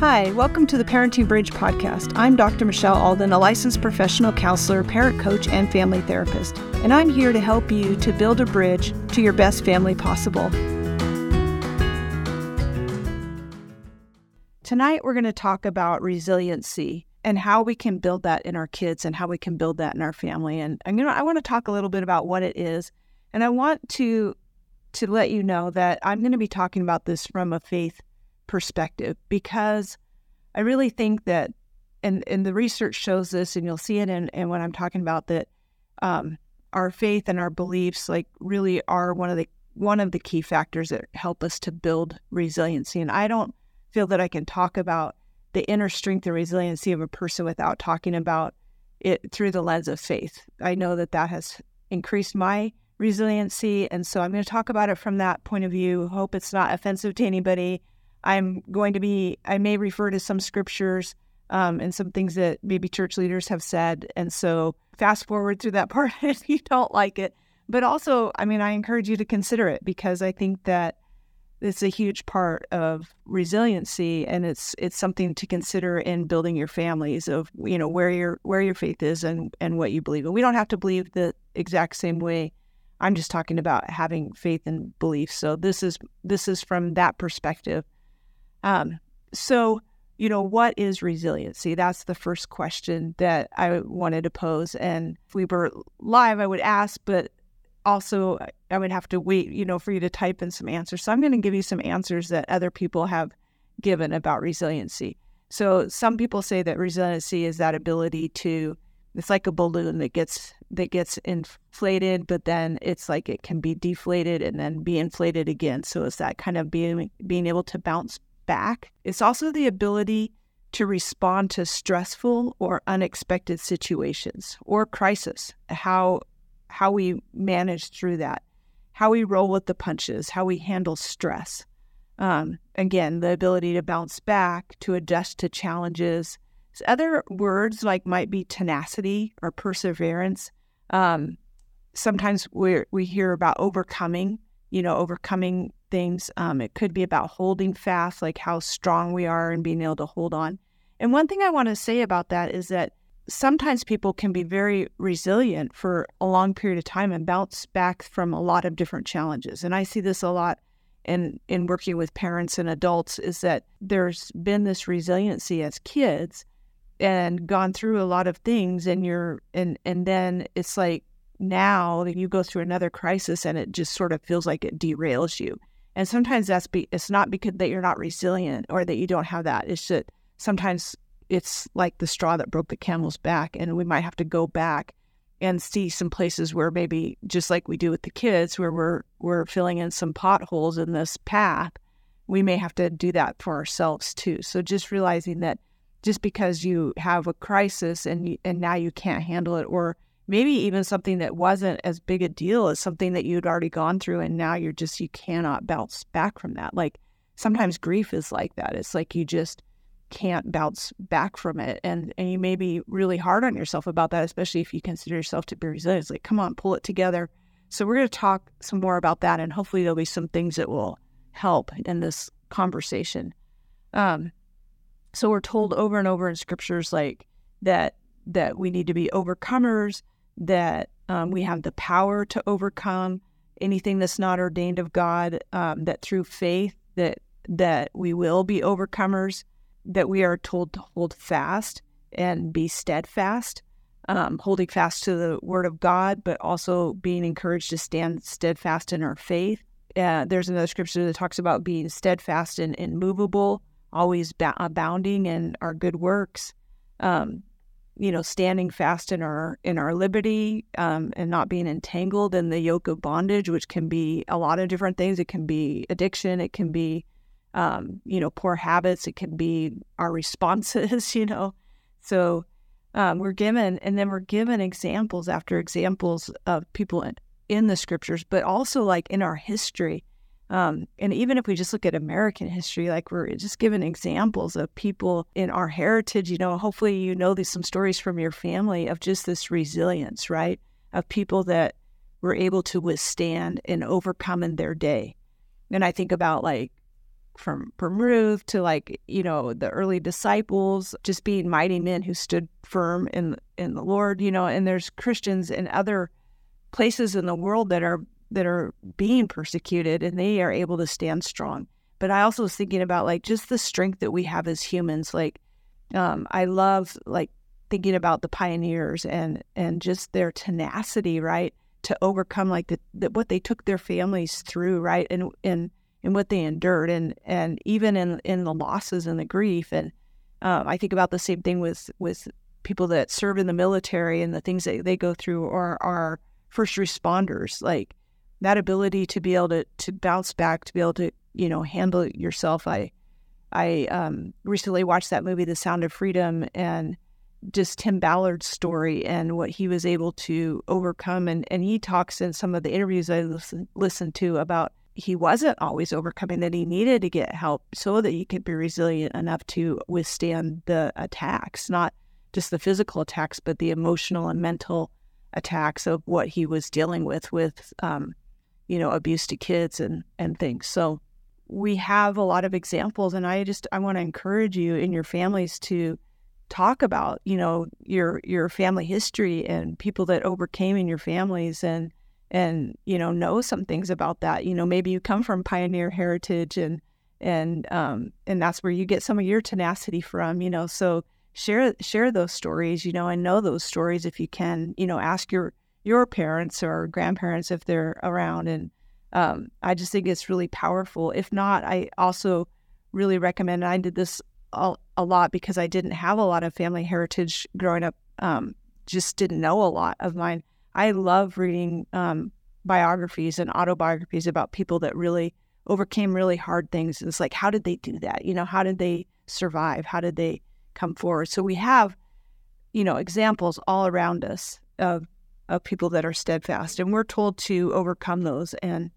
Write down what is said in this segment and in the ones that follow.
Hi, welcome to the Parenting Bridge podcast. I'm Dr. Michelle Alden, a licensed professional counselor, parent coach, and family therapist, and I'm here to help you to build a bridge to your best family possible. Tonight, we're going to talk about resiliency and how we can build that in our kids and how we can build that in our family. And I'm gonna, I want to talk a little bit about what it is, and I want to to let you know that I'm going to be talking about this from a faith perspective because I really think that, and, and the research shows this, and you'll see it in, in what I'm talking about, that um, our faith and our beliefs like really are one of the one of the key factors that help us to build resiliency. And I don't feel that I can talk about the inner strength and resiliency of a person without talking about it through the lens of faith. I know that that has increased my resiliency. And so I'm going to talk about it from that point of view. Hope it's not offensive to anybody. I'm going to be, I may refer to some scriptures um, and some things that maybe church leaders have said. And so fast forward through that part if you don't like it. But also, I mean, I encourage you to consider it because I think that it's a huge part of resiliency and it's it's something to consider in building your families of you know where your where your faith is and and what you believe and we don't have to believe the exact same way i'm just talking about having faith and belief so this is this is from that perspective um, so, you know, what is resiliency? That's the first question that I wanted to pose. And if we were live, I would ask, but also I would have to wait, you know, for you to type in some answers. So I'm going to give you some answers that other people have given about resiliency. So some people say that resiliency is that ability to it's like a balloon that gets that gets inflated, but then it's like it can be deflated and then be inflated again. So it's that kind of being being able to bounce back. It's also the ability to respond to stressful or unexpected situations or crisis, how how we manage through that, how we roll with the punches, how we handle stress. Um, again, the ability to bounce back, to adjust to challenges. Other words like might be tenacity or perseverance. Um, sometimes we we hear about overcoming, you know, overcoming things. Um, it could be about holding fast, like how strong we are and being able to hold on. And one thing I want to say about that is that sometimes people can be very resilient for a long period of time and bounce back from a lot of different challenges. And I see this a lot in in working with parents and adults is that there's been this resiliency as kids and gone through a lot of things and you're and and then it's like now that you go through another crisis and it just sort of feels like it derails you and sometimes that's be it's not because that you're not resilient or that you don't have that. It's that sometimes it's like the straw that broke the camel's back, and we might have to go back and see some places where maybe just like we do with the kids, where we're we're filling in some potholes in this path, we may have to do that for ourselves too. So just realizing that just because you have a crisis and you, and now you can't handle it, or maybe even something that wasn't as big a deal as something that you'd already gone through and now you're just you cannot bounce back from that. Like sometimes grief is like that. It's like you just can't bounce back from it and and you may be really hard on yourself about that especially if you consider yourself to be resilient. It's like come on pull it together. So we're going to talk some more about that and hopefully there'll be some things that will help in this conversation. Um so we're told over and over in scriptures like that that we need to be overcomers that um, we have the power to overcome anything that's not ordained of God. Um, that through faith that that we will be overcomers. That we are told to hold fast and be steadfast, um, holding fast to the Word of God, but also being encouraged to stand steadfast in our faith. Uh, there's another scripture that talks about being steadfast and immovable, always ba- abounding in our good works. Um, you know, standing fast in our in our liberty um, and not being entangled in the yoke of bondage, which can be a lot of different things. It can be addiction. It can be, um, you know, poor habits. It can be our responses. You know, so um, we're given, and then we're given examples after examples of people in, in the scriptures, but also like in our history um, and even if we just look at American history, like we're just given examples of people in our heritage, you know, hopefully you know these some stories from your family of just this resilience, right? Of people that were able to withstand and overcome in their day. And I think about like from from Ruth to like you know the early disciples just being mighty men who stood firm in in the Lord you know and there's Christians in other places in the world that are that are being persecuted and they are able to stand strong. But I also was thinking about like just the strength that we have as humans like um, I love like thinking about the pioneers and and just their tenacity right to overcome like the, the, what they took their families through right and and and what they endured and and even in in the losses and the grief. And um, I think about the same thing with with people that serve in the military and the things that they go through or our first responders like that ability to be able to to bounce back to be able to you know handle yourself. I I um, recently watched that movie The Sound of Freedom and just Tim Ballard's story and what he was able to overcome. And and he talks in some of the interviews I listen, listened to about he wasn't always overcoming that he needed to get help so that he could be resilient enough to withstand the attacks not just the physical attacks but the emotional and mental attacks of what he was dealing with with um, you know abuse to kids and and things. So we have a lot of examples and i just i want to encourage you and your families to talk about you know your your family history and people that overcame in your families and and you know know some things about that. You know maybe you come from pioneer heritage and and um and that's where you get some of your tenacity from you know. So share share those stories you know and know those stories if you can you know ask your your parents or grandparents if they're around and um, i just think it's really powerful if not i also really recommend i did this a, a lot because i didn't have a lot of family heritage growing up um, just didn't know a lot of mine I love reading um, biographies and autobiographies about people that really overcame really hard things. It's like, how did they do that? You know, how did they survive? How did they come forward? So we have, you know, examples all around us of of people that are steadfast, and we're told to overcome those. And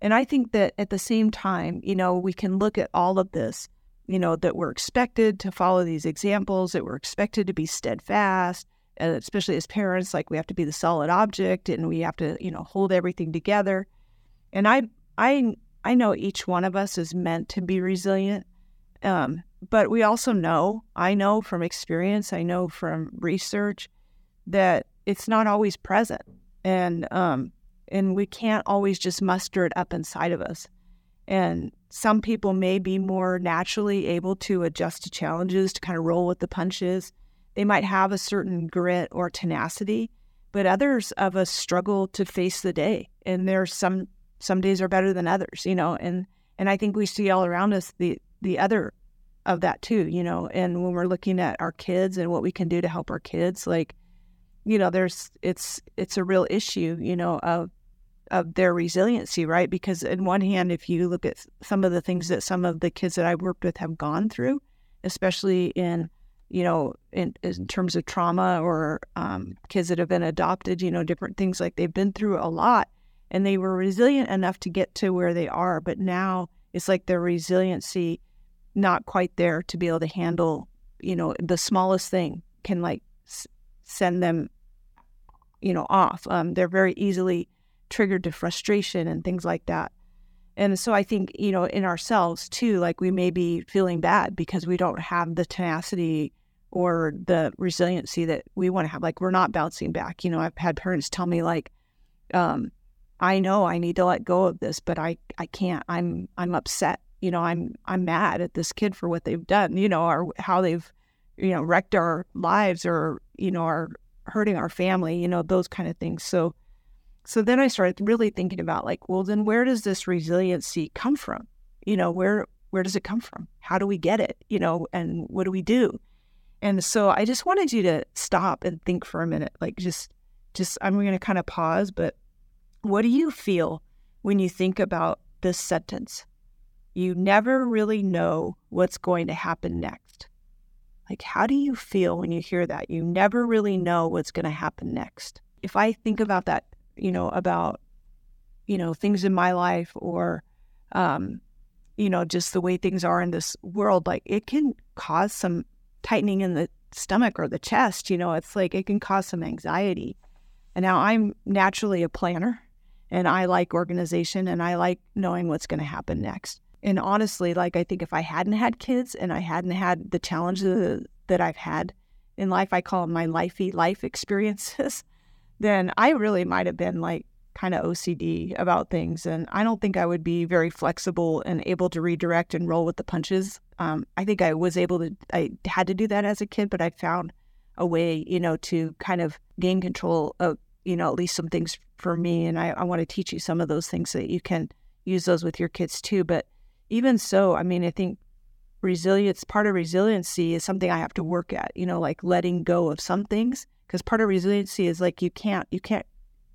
and I think that at the same time, you know, we can look at all of this, you know, that we're expected to follow these examples, that we're expected to be steadfast, especially as parents, like we have to be the solid object and we have to, you know, hold everything together. And I, I, I know each one of us is meant to be resilient. Um, but we also know, I know from experience, I know from research that it's not always present. And, um, and we can't always just muster it up inside of us. And some people may be more naturally able to adjust to challenges, to kind of roll with the punches they might have a certain grit or tenacity, but others of us struggle to face the day. And there's some some days are better than others, you know, and and I think we see all around us the the other of that too, you know. And when we're looking at our kids and what we can do to help our kids, like, you know, there's it's it's a real issue, you know, of of their resiliency, right? Because in one hand, if you look at some of the things that some of the kids that I've worked with have gone through, especially in you know, in, in terms of trauma or um, kids that have been adopted, you know, different things like they've been through a lot and they were resilient enough to get to where they are. But now it's like their resiliency not quite there to be able to handle, you know, the smallest thing can like s- send them, you know, off. Um, they're very easily triggered to frustration and things like that. And so I think, you know, in ourselves too, like we may be feeling bad because we don't have the tenacity or the resiliency that we want to have. Like we're not bouncing back. You know, I've had parents tell me like, um, I know I need to let go of this, but I, I can't. I'm I'm upset. You know, I'm I'm mad at this kid for what they've done, you know, or how they've, you know, wrecked our lives or, you know, are hurting our family, you know, those kind of things. So so then I started really thinking about like, well, then where does this resiliency come from? You know, where where does it come from? How do we get it? You know, and what do we do? And so I just wanted you to stop and think for a minute, like just just I'm going to kind of pause, but what do you feel when you think about this sentence? You never really know what's going to happen next. Like, how do you feel when you hear that? You never really know what's going to happen next. If I think about that you know, about, you know, things in my life or, um, you know, just the way things are in this world, like it can cause some tightening in the stomach or the chest. You know, it's like it can cause some anxiety. And now I'm naturally a planner and I like organization and I like knowing what's going to happen next. And honestly, like I think if I hadn't had kids and I hadn't had the challenges that I've had in life, I call them my lifey life experiences, then I really might have been like kind of OCD about things. And I don't think I would be very flexible and able to redirect and roll with the punches. Um, I think I was able to, I had to do that as a kid, but I found a way, you know, to kind of gain control of, you know, at least some things for me. And I, I want to teach you some of those things so that you can use those with your kids too. But even so, I mean, I think resilience, part of resiliency is something I have to work at, you know, like letting go of some things. Because part of resiliency is like you can't, you can't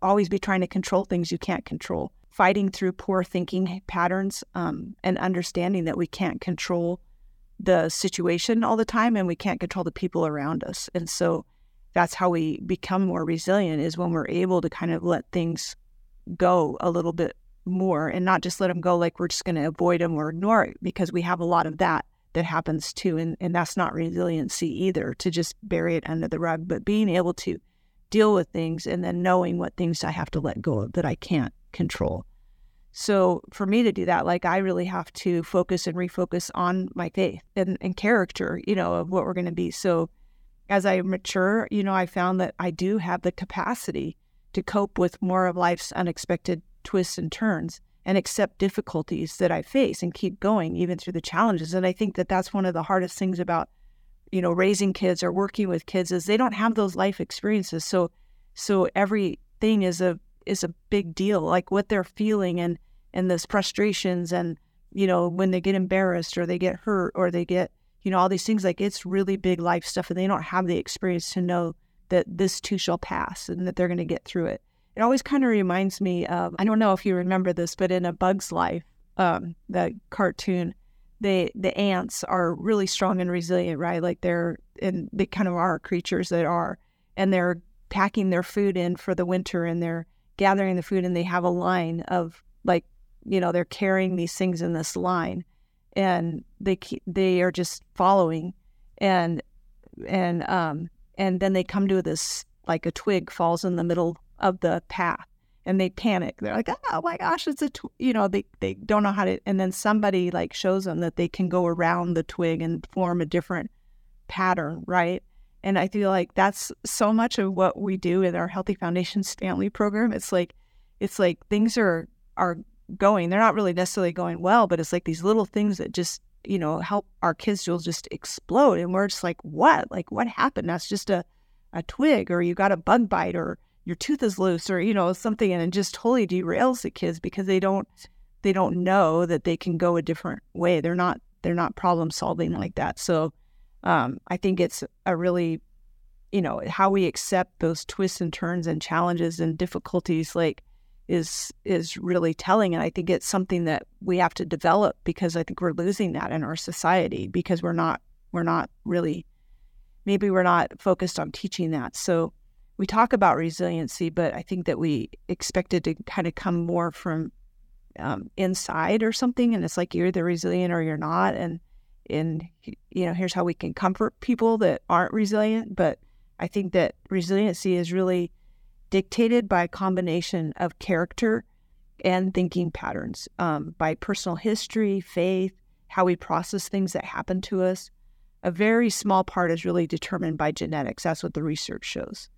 always be trying to control things you can't control. Fighting through poor thinking patterns um, and understanding that we can't control the situation all the time and we can't control the people around us. And so that's how we become more resilient is when we're able to kind of let things go a little bit more and not just let them go like we're just going to avoid them or ignore it because we have a lot of that that happens too and, and that's not resiliency either to just bury it under the rug but being able to deal with things and then knowing what things i have to let go of that i can't control. So for me to do that like i really have to focus and refocus on my faith and, and character you know of what we're going to be. So as i mature you know i found that i do have the capacity to cope with more of life's unexpected twists and turns and accept difficulties that I face and keep going even through the challenges. And I think that that's one of the hardest things about, you know, raising kids or working with kids is they don't have those life experiences. So, so everything is a is a big deal. Like what they're feeling and and those frustrations and you know when they get embarrassed or they get hurt or they get you know all these things like it's really big life stuff and they don't have the experience to know that this too shall pass and that they're going to get through it it always kind of reminds me of I don't know if you remember this, but in A Bug's Life, um, the cartoon, they the ants are really strong and resilient, right? Like they're and they kind of are creatures that are, and they're packing their food in for the winter, and they're gathering the food, and they have a line of like, you know, they're carrying these things in this line, and they they are just following, and and um and then they come to this like a twig falls in the middle of the path and they panic. They're like, oh my gosh, it's a, tw-, you know, they, they don't know how to, and then somebody like shows them that they can go around the twig and form a different pattern, right? And I feel like that's so much of what we do in our Healthy Foundations family program. It's like, it's like things are, are going, they're not really necessarily going well, but it's like these little things that just, you know, help our kids will just explode. And we're just like, what? Like, what happened? That's just a, a twig or you got a bug bite or, your tooth is loose or you know something and it just totally derails the kids because they don't they don't know that they can go a different way. They're not they're not problem solving like that. So um, i think it's a really you know how we accept those twists and turns and challenges and difficulties like is is really telling. And i think it's something that we have to develop because i think we're losing that in our society because we're not we're not really maybe we're not focused on teaching that. So we talk about resiliency, but I think that we expect it to kind of come more from um, inside or something. And it's like you're either resilient or you're not. And and you know, here's how we can comfort people that aren't resilient. But I think that resiliency is really dictated by a combination of character and thinking patterns, um, by personal history, faith, how we process things that happen to us. A very small part is really determined by genetics. That's what the research shows.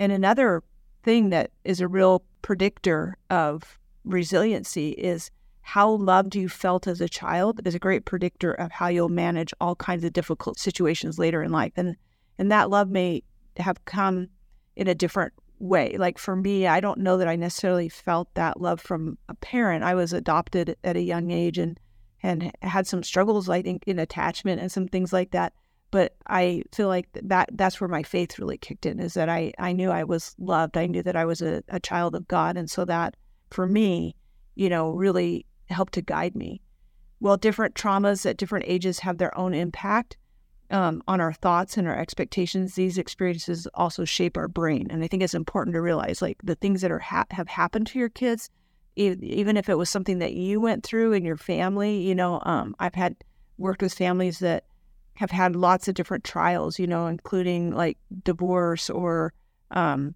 And another thing that is a real predictor of resiliency is how loved you felt as a child is a great predictor of how you'll manage all kinds of difficult situations later in life. And and that love may have come in a different way. Like for me, I don't know that I necessarily felt that love from a parent. I was adopted at a young age and and had some struggles, I think, in attachment and some things like that but I feel like that that's where my faith really kicked in is that I, I knew I was loved. I knew that I was a, a child of God. And so that for me, you know, really helped to guide me. Well, different traumas at different ages have their own impact um, on our thoughts and our expectations. These experiences also shape our brain. And I think it's important to realize like the things that are ha- have happened to your kids, even if it was something that you went through in your family, you know, um, I've had worked with families that have had lots of different trials, you know, including like divorce or um,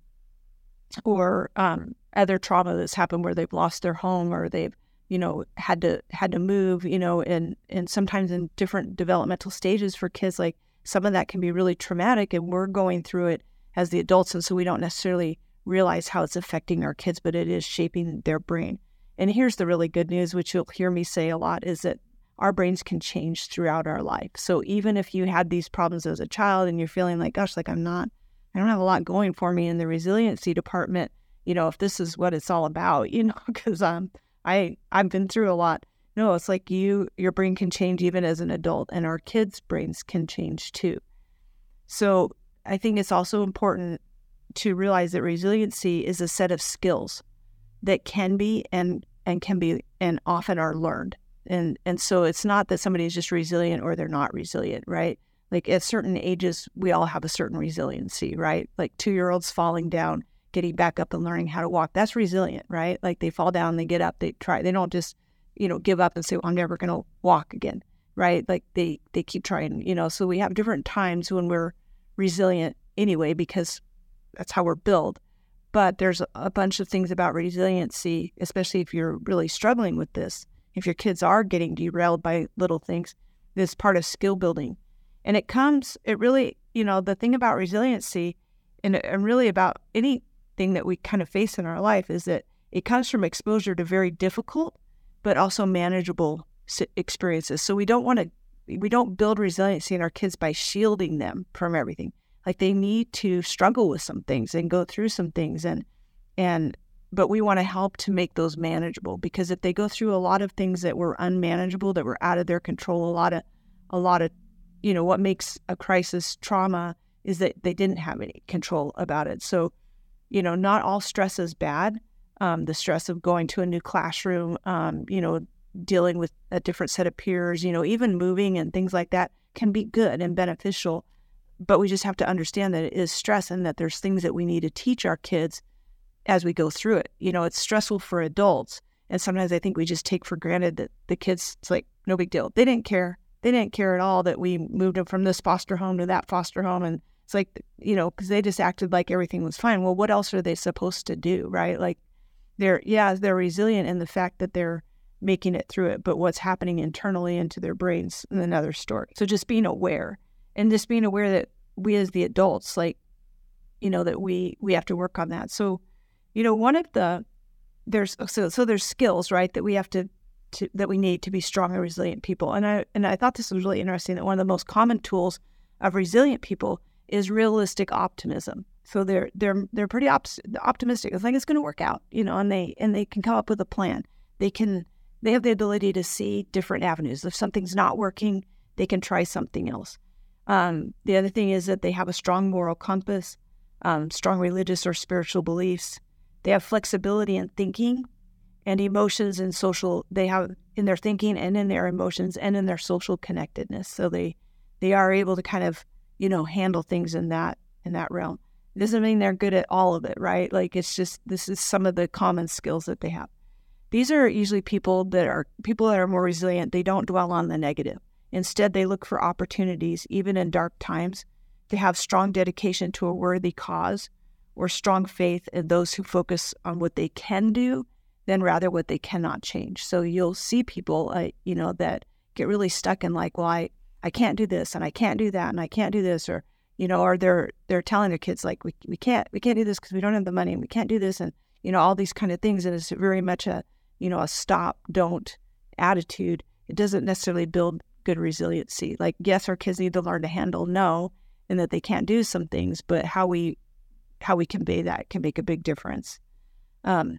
or um, other trauma that's happened where they've lost their home or they've you know, had to had to move, you know, and and sometimes in different developmental stages for kids, like some of that can be really traumatic, and we're going through it as the adults, and so we don't necessarily realize how it's affecting our kids, but it is shaping their brain. And here's the really good news, which you'll hear me say a lot, is that our brains can change throughout our life. So even if you had these problems as a child and you're feeling like, gosh, like I'm not, I don't have a lot going for me in the resiliency department, you know, if this is what it's all about, you know, because um, I I've been through a lot. No, it's like you your brain can change even as an adult, and our kids' brains can change too. So I think it's also important to realize that resiliency is a set of skills that can be and and can be and often are learned. And and so it's not that somebody is just resilient or they're not resilient, right? Like at certain ages, we all have a certain resiliency, right? Like two year olds falling down, getting back up and learning how to walk. That's resilient, right? Like they fall down, they get up, they try. They don't just, you know, give up and say, well, I'm never going to walk again, right? Like they they keep trying, you know. So we have different times when we're resilient anyway because that's how we're built. But there's a bunch of things about resiliency, especially if you're really struggling with this. If your kids are getting derailed by little things, this part of skill building. And it comes, it really, you know, the thing about resiliency and, and really about anything that we kind of face in our life is that it comes from exposure to very difficult, but also manageable experiences. So we don't want to, we don't build resiliency in our kids by shielding them from everything like they need to struggle with some things and go through some things and and but we want to help to make those manageable because if they go through a lot of things that were unmanageable that were out of their control a lot of a lot of you know what makes a crisis trauma is that they didn't have any control about it. So you know not all stress is bad um, the stress of going to a new classroom um, you know dealing with a different set of peers you know even moving and things like that can be good and beneficial but we just have to understand that it is stress and that there's things that we need to teach our kids as we go through it. You know, it's stressful for adults. And sometimes I think we just take for granted that the kids, it's like, no big deal. They didn't care. They didn't care at all that we moved them from this foster home to that foster home. And it's like, you know, because they just acted like everything was fine. Well, what else are they supposed to do, right? Like, they're, yeah, they're resilient in the fact that they're making it through it, but what's happening internally into their brains is another story. So just being aware and just being aware that we as the adults like you know that we we have to work on that so you know one of the there's so so there's skills right that we have to, to that we need to be strong and resilient people. And i and i thought this was really interesting that one of the most common tools of resilient people is realistic optimism. So they're they're they're pretty op- optimistic. It's like it's going to work out you know and they and they can come up with a plan. They can they have the ability to see different avenues. If something's not working they can try something else. Um, the other thing is that they have a strong moral compass, um, strong religious or spiritual beliefs. They have flexibility in thinking and emotions and social. They have in their thinking and in their emotions and in their social connectedness. So they they are able to kind of you know handle things in that in that realm. It doesn't mean they're good at all of it, right? Like it's just this is some of the common skills that they have. These are usually people that are people that are more resilient. They don't dwell on the negative. Instead, they look for opportunities, even in dark times. They have strong dedication to a worthy cause or strong faith in those who focus on what they can do than rather what they cannot change. So you'll see people, uh, you know, that get really stuck in like, well, I, I can't do this and I can't do that and I can't do this or, you know, or they're they're telling their kids like we, we can't we can't do this because we don't have the money and we can't do this and you know all these kind of things and it's very much a you know a stop don't attitude. It doesn't necessarily build good resiliency. Like, yes, our kids need to learn to handle no and that they can't do some things, but how we how we convey that can make a big difference. Um,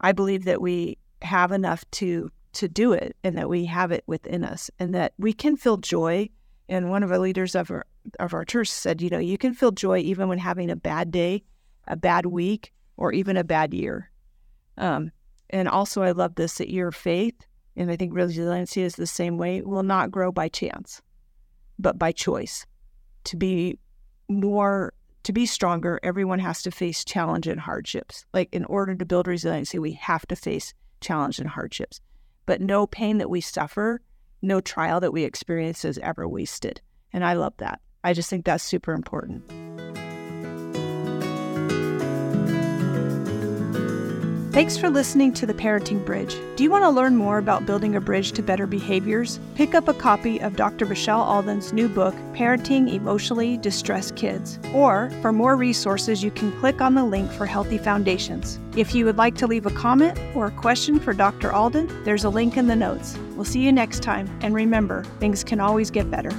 I believe that we have enough to to do it and that we have it within us and that we can feel joy. And one of the leaders of our of our church said, you know, you can feel joy even when having a bad day, a bad week, or even a bad year. Um, and also, I love this that your faith and I think resiliency is the same way, will not grow by chance, but by choice. To be more, to be stronger, everyone has to face challenge and hardships. Like in order to build resiliency, we have to face challenge and hardships. But no pain that we suffer, no trial that we experience is ever wasted. And I love that. I just think that's super important. Thanks for listening to The Parenting Bridge. Do you want to learn more about building a bridge to better behaviors? Pick up a copy of Dr. Michelle Alden's new book, Parenting Emotionally Distressed Kids. Or, for more resources, you can click on the link for Healthy Foundations. If you would like to leave a comment or a question for Dr. Alden, there's a link in the notes. We'll see you next time, and remember, things can always get better.